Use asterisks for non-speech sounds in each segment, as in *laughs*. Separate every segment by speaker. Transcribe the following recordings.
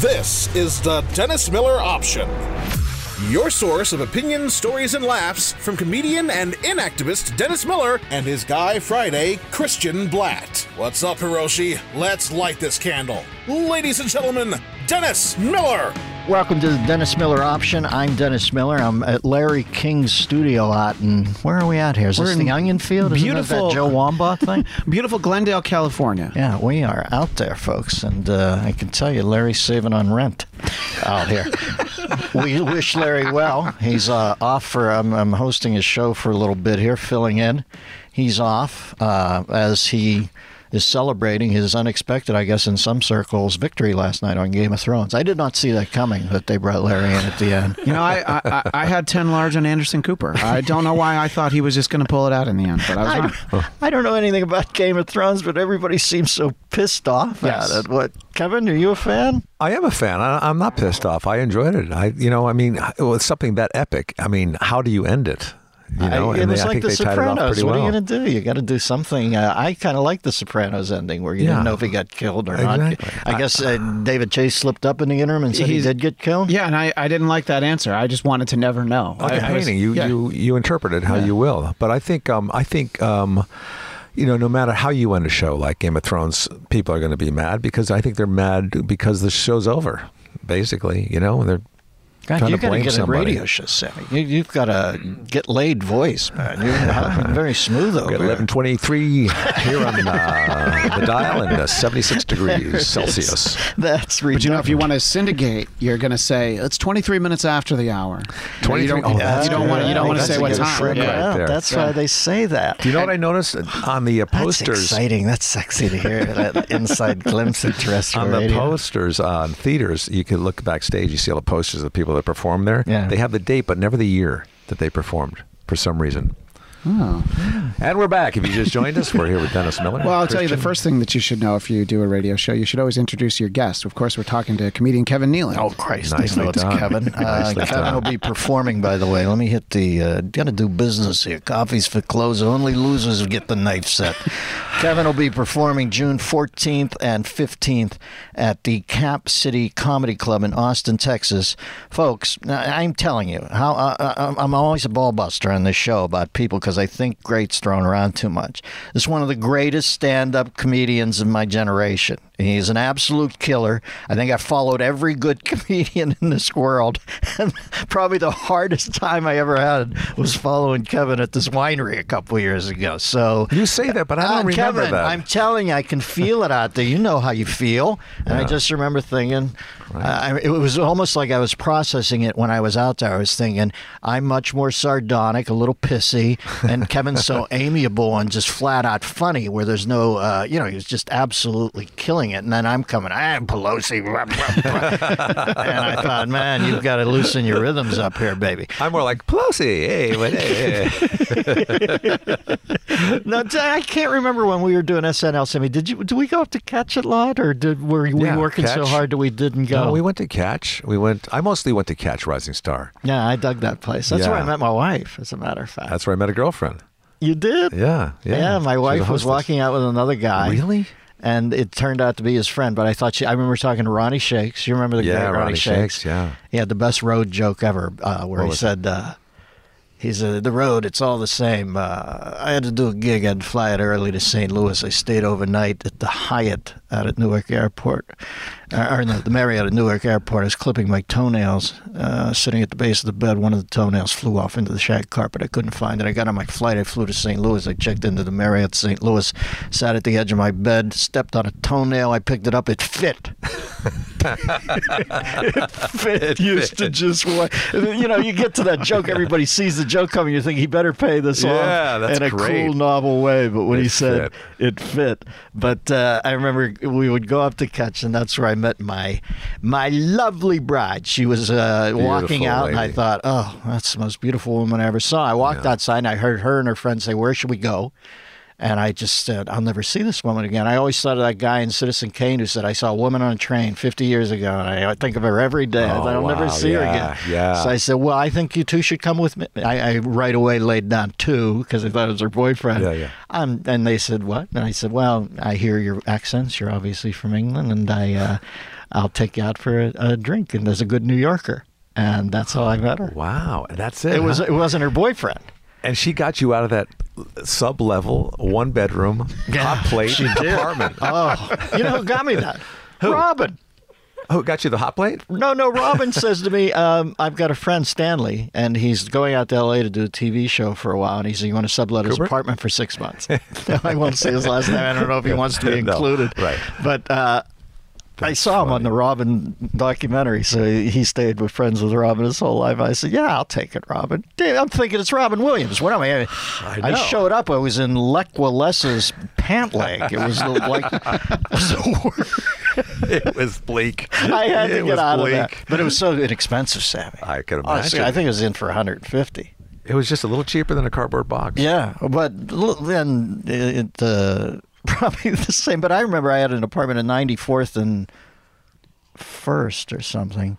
Speaker 1: This is the Dennis Miller Option. Your source of opinions, stories, and laughs from comedian and inactivist Dennis Miller and his guy Friday, Christian Blatt. What's up, Hiroshi? Let's light this candle. Ladies and gentlemen, Dennis Miller.
Speaker 2: Welcome to the Dennis Miller Option. I'm Dennis Miller. I'm at Larry King's studio lot, and where are we at here? Is
Speaker 3: We're
Speaker 2: this
Speaker 3: in
Speaker 2: the Onion Field? Isn't that
Speaker 3: beautiful-
Speaker 2: that Joe Wambaugh thing? *laughs*
Speaker 3: Beautiful Glendale, California.
Speaker 2: yeah, we are out there, folks, and uh, I can tell you, Larry's saving on rent out here. *laughs* we wish Larry well. He's uh, off for. I'm, I'm hosting his show for a little bit here, filling in. He's off uh, as he is celebrating his unexpected, I guess, in some circles, victory last night on Game of Thrones. I did not see that coming that they brought Larry in at the end.
Speaker 3: You know, I, I I- I had ten large on Anderson Cooper. I don't know why I thought he was just going to pull it out in the end, but I was
Speaker 2: I
Speaker 3: wrong.
Speaker 2: don't, I don't know anything about Game of Thrones, but everybody seems so pissed off
Speaker 3: Yes.
Speaker 2: at it. What, Kevin? Are you a fan?
Speaker 4: I am a fan. I, I'm not pissed off. I enjoyed it. I, you know, I mean, well, it's something that epic. I mean, how do you end it? You know,
Speaker 2: I, it was
Speaker 4: they,
Speaker 2: like
Speaker 4: think
Speaker 2: The
Speaker 4: they tied it off
Speaker 2: Sopranos. What
Speaker 4: well.
Speaker 2: are you going to do? You got to do something. Uh, I kind of like The Sopranos ending, where you
Speaker 4: Yeah.
Speaker 2: didn't know if he got killed or
Speaker 4: Exactly.
Speaker 2: not. I guess uh, David Chase slipped up in the interim and said he did get killed.
Speaker 3: Yeah, and I, I didn't like that answer. I just wanted to never know.
Speaker 4: like
Speaker 3: I,
Speaker 4: a painting. you,
Speaker 3: yeah.
Speaker 4: you you interpret it how you will. But I think um, I think um, you know, no matter how you end a show like Game of Thrones, people are going to be mad because I think they're mad because the show's over. Basically, you know, they're
Speaker 2: God,
Speaker 4: trying
Speaker 2: you
Speaker 4: to
Speaker 2: got to
Speaker 4: blame
Speaker 2: get
Speaker 4: somebody.
Speaker 2: a radio show, Sammy. You, you've got a get laid voice, man. You're *laughs* very smooth over
Speaker 4: We're
Speaker 2: there.
Speaker 4: 1123 here on uh, the dial and uh, 76 degrees *laughs* Celsius.
Speaker 2: That's
Speaker 3: But you know, if you want to syndicate, you're going to say it's 23 minutes after the hour. You know, You
Speaker 4: 23
Speaker 3: don't,
Speaker 4: oh,
Speaker 3: you
Speaker 4: that's
Speaker 3: don't want. You don't want to say what time.
Speaker 4: trick
Speaker 3: Yeah.
Speaker 4: right there.
Speaker 2: That's
Speaker 3: Yeah.
Speaker 2: why they say that.
Speaker 4: Do you know what I noticed on the uh,
Speaker 2: That's exciting. That's sexy to hear. that inside glimpse of terrestrial
Speaker 4: On the
Speaker 2: radio.
Speaker 4: posters on theaters, you can look backstage. You see all the posters of the people that perform there.
Speaker 2: Yeah.
Speaker 4: They have the date, but never the year that they performed for some reason.
Speaker 3: Oh.
Speaker 4: And we're back. If you just joined us, we're here with Dennis Miller.
Speaker 3: Well, I'll tell you the first thing that you should know if you do a radio show, you should always introduce your guest. Of course, we're talking to comedian Kevin Nealon.
Speaker 2: Oh Christ!
Speaker 4: Nicely
Speaker 2: I know it's
Speaker 4: done.
Speaker 2: Kevin. *laughs* Uh, Kevin
Speaker 4: done.
Speaker 2: will be performing. By the way, let me hit the. Uh, Got to do business here. Coffee's for close. Only losers get the knife set. *laughs* Kevin will be performing June 14th and 15th at the Cap City Comedy Club in Austin, Texas. Folks, I'm telling you, how uh, uh, I'm always a ball buster on this show about people because I think great's thrown around too much. This is one of the greatest stand-up comedians of my generation. He's an absolute killer. I think I followed every good *laughs* comedian in this world. And probably the hardest time I ever had was following Kevin at this winery a couple years ago. So
Speaker 4: You say that, but I don't
Speaker 2: uh,
Speaker 4: remember
Speaker 2: Kevin,
Speaker 4: that.
Speaker 2: I'm telling you, I can feel it out there. You know how you feel. And I just remember thinking, I, it was almost like I was processing it when I was out there. I was thinking, I'm much more sardonic, a little pissy, and Kevin's so *laughs* amiable and just flat out funny, where there's no, uh, you know, he was just absolutely killing it. And then I'm coming, I'm Pelosi. blah, *laughs* blah, blah." and I thought, man, you've got to loosen your rhythms up here, baby.
Speaker 4: I'm more like Pelosi. Hey, wait, hey, hey. *laughs*
Speaker 2: No, I can't remember when we were doing SNL. Sammy, did you? Did we go up to catch it lot, or did were we
Speaker 4: Yeah,
Speaker 2: working so hard that we didn't go?
Speaker 4: No, we went to catch. We went. I mostly went to catch Rising Star.
Speaker 2: Yeah, I dug that place. That's where I met my wife. As a matter of fact,
Speaker 4: That's where I met a girlfriend.
Speaker 2: you did.
Speaker 4: Yeah, yeah.
Speaker 2: Yeah, my wife was walking out with another guy.
Speaker 4: Really?
Speaker 2: And it turned out to be his friend, but I thought she. I remember talking to Ronnie Shakes. You remember the
Speaker 4: Yeah,
Speaker 2: great Ronnie,
Speaker 4: Ronnie
Speaker 2: Shakes?
Speaker 4: Shakes, yeah.
Speaker 2: He had the best road joke ever, uh, where
Speaker 4: What
Speaker 2: he said, uh, "He's uh, the road. It's all the same. Uh, I had to do a gig. I'd fly it early to St. Louis. I stayed overnight at the Hyatt out at Newark Airport, uh, or no, the Marriott at Newark Airport. I was clipping my toenails, uh, sitting at the base of the bed. One of the toenails flew off into the shag carpet. I couldn't find it. I got on my flight. I flew to St. Louis. I checked into the Marriott St. Louis, sat at the edge of my bed, stepped on a toenail. I picked it up. It fit. *laughs* *laughs* it fit. used to just you know you get to that joke. *laughs* Everybody sees the joke coming. You think he better pay this
Speaker 4: Yeah,
Speaker 2: off in a
Speaker 4: great.
Speaker 2: cool, novel way. But when
Speaker 4: It
Speaker 2: he said
Speaker 4: fit.
Speaker 2: it fit, but uh, I remember we would go up to catch, and that's where I met my my lovely bride. She was uh, walking out, and I thought, oh, that's the most beautiful woman I ever saw. I walked outside, and I heard her and her friend say, "Where should we go?" And I just said, I'll never see this woman again. I always thought of that guy in Citizen Kane who said, I saw a woman on a train 50 years ago. And I, I think of her every day. I
Speaker 4: Oh,
Speaker 2: thought, I'll never
Speaker 4: wow.
Speaker 2: see her again.
Speaker 4: yeah.
Speaker 2: So I said, Well, I think you two should come with me. I, I right away laid down two because I thought it was her boyfriend.
Speaker 4: Yeah, yeah.
Speaker 2: Um, and they said, What? And I said, Well, I hear your accents. You're obviously from England. And I. Uh, I'll take you out for a, a drink, and there's a good New Yorker, and that's how I met her.
Speaker 4: Wow, and that's it.
Speaker 2: It was it wasn't her boyfriend.
Speaker 4: and she got you out of that sub level, one bedroom, *laughs* hot plate apartment.
Speaker 2: Oh, you know who got me that? Who? Robin.
Speaker 4: Who got you the hot plate?
Speaker 2: No, no. Robin says to me, um, "I've got a friend Stanley, and he's going out to L.A. to do a TV show for a while, and he said you want to sublet his
Speaker 4: Cooper?
Speaker 2: apartment for six months." *laughs* I won't say his last name. I don't know if he *laughs* wants to be
Speaker 4: No,
Speaker 2: included.
Speaker 4: right.
Speaker 2: But uh, I saw him on the Robin documentary, so he stayed with friends with Robin his whole life. I said, "Yeah, I'll take it, Robin." I'm thinking it's Robin Williams. What am I? I,
Speaker 4: know.
Speaker 2: showed up. I was in Lech Walesa's pant leg. It was like. *laughs* It was the
Speaker 4: it was bleak.
Speaker 2: I had
Speaker 4: It
Speaker 2: to get out
Speaker 4: bleak.
Speaker 2: of that. But it was so inexpensive, Sammy.
Speaker 4: I could
Speaker 2: Honestly,
Speaker 4: imagine.
Speaker 2: I think it was in for 150.
Speaker 4: It was just a little cheaper than a cardboard box.
Speaker 2: Yeah, but then it uh, *laughs* probably the same. But I remember I had an apartment in 94th and First or something,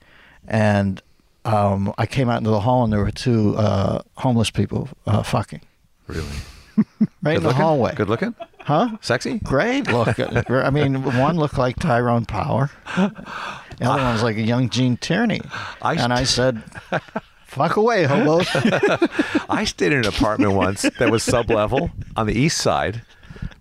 Speaker 2: and um, I came out into the hall and there were two uh, homeless people uh, fucking
Speaker 4: Really. *laughs*
Speaker 2: right in
Speaker 4: Good
Speaker 2: the
Speaker 4: looking?
Speaker 2: hallway.
Speaker 4: Good looking?
Speaker 2: Huh?
Speaker 4: Sexy?
Speaker 2: Great look. *laughs* I mean, one looked like Tyrone Power. The other one was like a young Gene Tierney.
Speaker 4: I
Speaker 2: and I said, "Fuck away, hobos."
Speaker 4: I stayed in an apartment once that was sub level on the east side,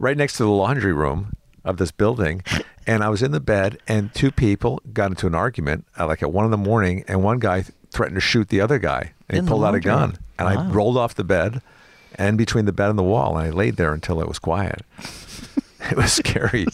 Speaker 4: right next to the laundry room of this building. And I was in the bed, and two people got into an argument uh, like at one in the morning, and one guy threatened to shoot the other guy. And
Speaker 2: In
Speaker 4: he pulled out a gun. And I rolled off the bed and between the bed and the wall, and I laid there until it was quiet. It was scary.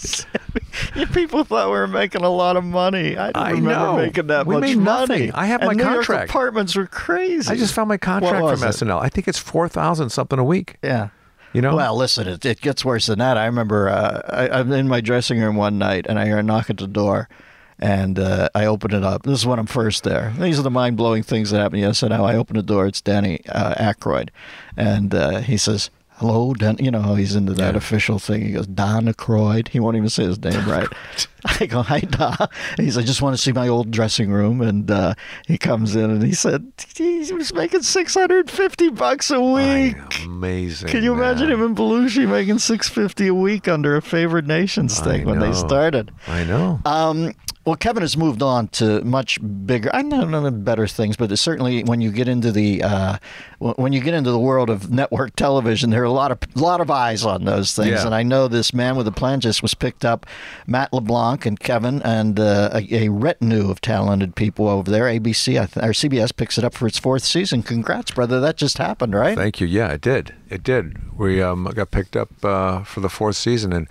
Speaker 4: *laughs*
Speaker 2: People thought we were making a lot of money. I, don't
Speaker 4: I
Speaker 2: remember
Speaker 4: know.
Speaker 2: making that much money.
Speaker 4: We
Speaker 2: much
Speaker 4: made nothing.
Speaker 2: money.
Speaker 4: I have
Speaker 2: and
Speaker 4: my
Speaker 2: New York
Speaker 4: contract.
Speaker 2: apartments were crazy.
Speaker 4: I just found my contract from
Speaker 2: it?
Speaker 4: SNL. I think it's four thousand something a week.
Speaker 2: Yeah.
Speaker 4: You know?
Speaker 2: Well, listen, it, it gets worse than that. I remember uh, I, I'm in my dressing room one night and I hear a knock at the door. And uh, I open it up. This is when I'm first there. These are the mind blowing things that happen. Yes, and now I open the door. It's Danny uh, Aykroyd, and uh, he says, "Hello, Dan." You know how he's into that
Speaker 4: Yeah.
Speaker 2: official thing. He goes, "Don Aykroyd." He won't even say his name right. *laughs* I go, "Hi, Don." He's, "I just want to see my old dressing room." And uh, he comes in and he said he was making six hundred fifty bucks a week.
Speaker 4: Amazing.
Speaker 2: Can you imagine him in Belushi making six fifty a week under a favored nations
Speaker 4: I
Speaker 2: thing when they started?
Speaker 4: I know.
Speaker 2: Um, well, Kevin has moved on to much bigger. I know none of better things, but certainly when you get into the uh, when you get into the world of network television, there are a lot of lot of eyes on those things.
Speaker 4: Yeah.
Speaker 2: And I know this man with a plan just was picked up, Matt LeBlanc and Kevin, and uh, a, a retinue of talented people over there. ABC th- or CBS picks it up for its fourth season. Congrats, brother! That just happened, right?
Speaker 4: Thank you. Yeah, it did. It did. We um, got picked up uh, for the fourth season, and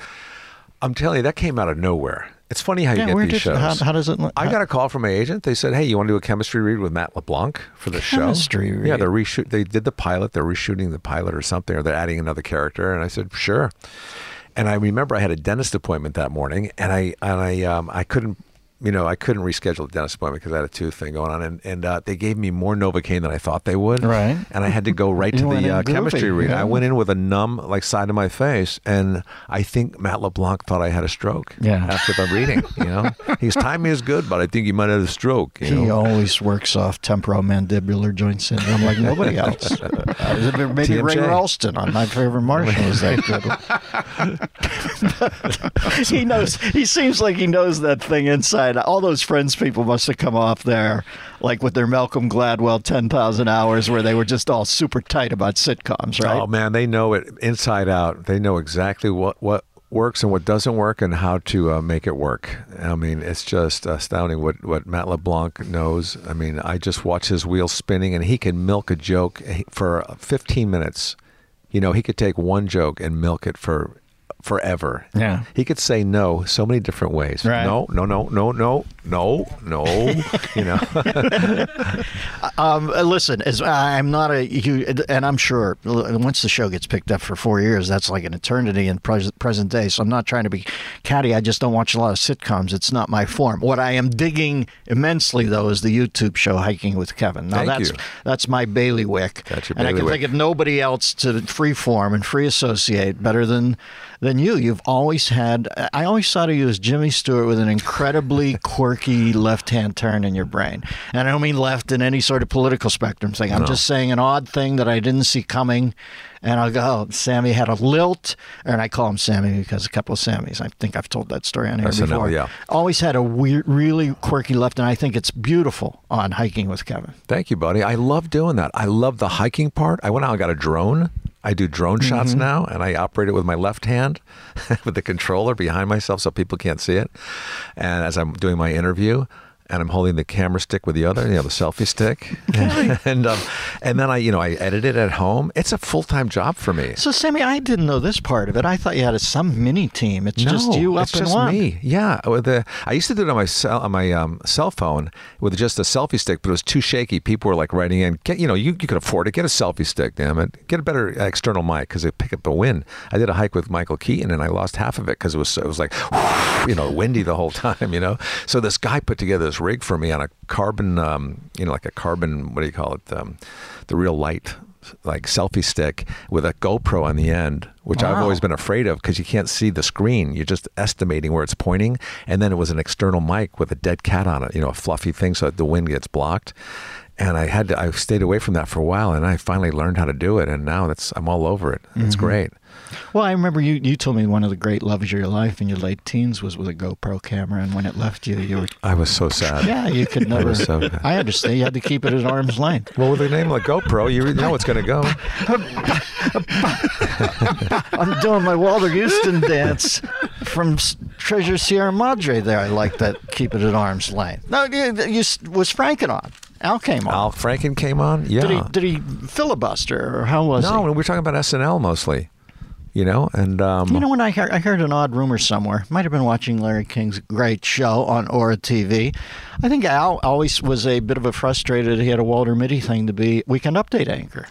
Speaker 4: I'm telling you, that came out of nowhere. It's funny how you
Speaker 2: yeah,
Speaker 4: get these
Speaker 2: did
Speaker 4: shows.
Speaker 2: how, how does it?
Speaker 4: I got a call from my agent. They said, "Hey, you want to do a chemistry read with Matt LeBlanc for the
Speaker 2: Chemistry
Speaker 4: show?"
Speaker 2: read?
Speaker 4: Yeah, they're reshoot. They did the pilot. They're reshooting the pilot or something, or they're adding another character. And I said, "Sure." And I remember I had a dentist appointment that morning, and I and I um, I couldn't. You know, I couldn't reschedule the dentist appointment because I had a tooth thing going on, and, and uh, they gave me more Novocaine than I thought they would.
Speaker 2: Right.
Speaker 4: And I had to go right *laughs* to the uh, chemistry read.
Speaker 2: yeah.
Speaker 4: I went in with a numb, like side of my face, and I think Matt LeBlanc thought I had a stroke.
Speaker 2: Yeah.
Speaker 4: After the reading, you know, his timing is good, but I think he might have a stroke. You
Speaker 2: He
Speaker 4: know?
Speaker 2: always works off temporomandibular joint syndrome like nobody *laughs* else. Uh, maybe Ray Walston on My Favorite Martian was that good. *laughs* he knows. He seems like he knows that thing inside. All those Friends people must have come off there, like with their Malcolm Gladwell ten thousand hours, where they were just all super tight about sitcoms, right?
Speaker 4: Oh man, they know it inside out. They know exactly what what works and what doesn't work and how to uh, make it work. I mean, it's just astounding what what Matt LeBlanc knows. I mean, I just watch his wheels spinning, and he can milk a joke for 15 minutes. You know, he could take one joke and milk it for forever.
Speaker 2: Yeah.
Speaker 4: He could say no so many different ways.
Speaker 2: Right.
Speaker 4: No, no, no, no, no, no, no. you know. *laughs*
Speaker 2: Um, listen, as I'm not a huge, and I'm sure once the show gets picked up for four years, that's like an eternity in pres- present day. So I'm not trying to be catty. I just don't watch a lot of sitcoms. It's not my form. What I am digging immensely though is the YouTube show Hiking with Kevin. Now
Speaker 4: Thank
Speaker 2: that's
Speaker 4: you.
Speaker 2: that's my bailiwick.
Speaker 4: That's your bailiwick.
Speaker 2: and I can think of nobody else to freeform and free associate better than than than you. You've always had. I always thought of you as Jimmy Stewart with an incredibly *laughs* quirky left-hand turn in your brain, and I don't mean left in any sort of political spectrum thing. I'm just saying an odd thing that I didn't see coming. And I'll go, oh, Sammy had a lilt, and I call him Sammy because a couple of Sammys. I think I've told that story on here
Speaker 4: SNL,
Speaker 2: before.
Speaker 4: yeah.
Speaker 2: Always had a weird, really quirky left, and I think it's beautiful on hiking with Kevin.
Speaker 4: Thank you, buddy. I love doing that. I love the hiking part. I went out and got a drone. I do drone shots
Speaker 2: Mm-hmm.
Speaker 4: now, and I operate it with my left hand *laughs* with the controller behind myself so people can't see it. And as I'm doing my interview, and I'm holding the camera stick with the other, you know, the selfie stick, *laughs* *laughs* and um, and then I, you know, I edit it at home. It's a full time job for me.
Speaker 2: So, Sammy, I didn't know this part of it. I thought you had a, some mini team. It's just you up
Speaker 4: it's
Speaker 2: and
Speaker 4: just
Speaker 2: one.
Speaker 4: me. Yeah, with the I used to do it on my cell on my um, cell phone with just a selfie stick, but it was too shaky. People were like writing in, get you know, you, you could afford it. Get a selfie stick, damn it. Get a better external mic because it pick up the wind. I did a hike with Michael Keaton and I lost half of it because it was it was like *laughs* you know windy the whole time. You know, so this guy put together this rig for me on a carbon, um, you know, like a carbon. What do you call it? Um, the real light like selfie stick with a GoPro on the end, which I've always been afraid of because you can't see the screen. You're just estimating where it's pointing. And then it was an external mic with a dead cat on it, you know, a fluffy thing so that the wind gets blocked. And I had to, I stayed away from that for a while and I finally learned how to do it. And now that's, I'm all over it. It's mm-hmm. great.
Speaker 2: Well, I remember you, you told me one of the great loves of your life in your late teens was with a GoPro camera, and when it left you, you were
Speaker 4: I was so sad.
Speaker 2: yeah, you could
Speaker 4: I
Speaker 2: never.
Speaker 4: was so good. *laughs*
Speaker 2: I understand. You had to keep it at arm's length.
Speaker 4: Well, with a name like GoPro, you know it's going to go. *laughs*
Speaker 2: I'm doing my Walter Huston dance from Treasure Sierra Madre. There, I like that. Keep it at arm's length. No, you, you was Franken on. Al came on.
Speaker 4: Al Franken came on. Yeah.
Speaker 2: Did he did he filibuster or how was
Speaker 4: no,
Speaker 2: he?
Speaker 4: we were talking about SNL mostly, you know, and um,
Speaker 2: You know, when I heard, I heard an odd rumor somewhere, might have been watching Larry King's great show on Ora TV. I think Al always was a bit of a frustrated. He had a Walter Mitty thing to be Weekend Update anchor.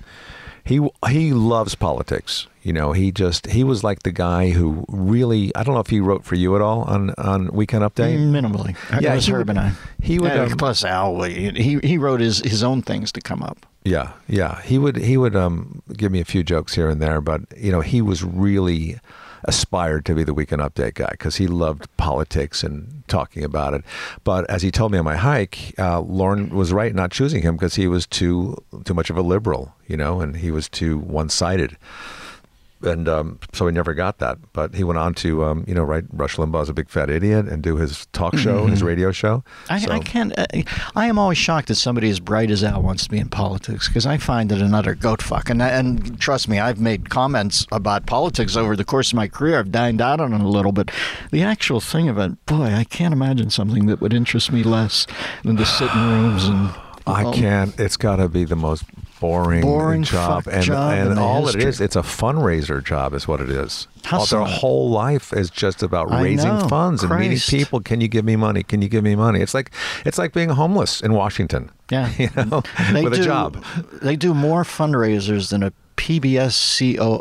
Speaker 4: He he loves politics. You know, he just he was like the guy who really I don't know if he wrote for you at all on on Weekend Update.
Speaker 2: Minimally,
Speaker 4: Yeah,
Speaker 2: it was
Speaker 4: he
Speaker 2: Herb
Speaker 4: would-
Speaker 2: and I.
Speaker 4: he would, um,
Speaker 2: plus Al, he he wrote his his own things to come up.
Speaker 4: Yeah, yeah. He would he would um give me a few jokes here and there, but you know he was really aspired to be the Weekend Update guy because he loved politics and talking about it. But as he told me on my hike, uh, Lorne was right not choosing him because he was too too much of a liberal, you know, and he was too one sided. And um, so he never got that. But he went on to, um, you know, write Rush Limbaugh's a big fat idiot and do his talk show, his radio show.
Speaker 2: I,
Speaker 4: So-
Speaker 2: I can't. uh, I am always shocked that somebody as bright as Al wants to be in politics because I find it another goat fuck. And, and trust me, I've made comments about politics over the course of my career. I've dined out on it a little, but the actual thing of it, boy, I can't imagine something that would interest me less than to sit in rooms and.
Speaker 4: I
Speaker 2: um,
Speaker 4: can't. It's got to be the most boring,
Speaker 2: Boring
Speaker 4: job, and
Speaker 2: job in
Speaker 4: and all it
Speaker 2: history.
Speaker 4: is, it's a fundraiser job, is what it is. All, their whole life is just about
Speaker 2: I
Speaker 4: raising
Speaker 2: know.
Speaker 4: funds and meeting people. Can you give me money? Can you give me money? It's like it's like being homeless in Washington. *laughs*
Speaker 2: Yeah,
Speaker 4: you know,
Speaker 2: They
Speaker 4: with
Speaker 2: do,
Speaker 4: a job.
Speaker 2: They do more fundraisers than a PBS COO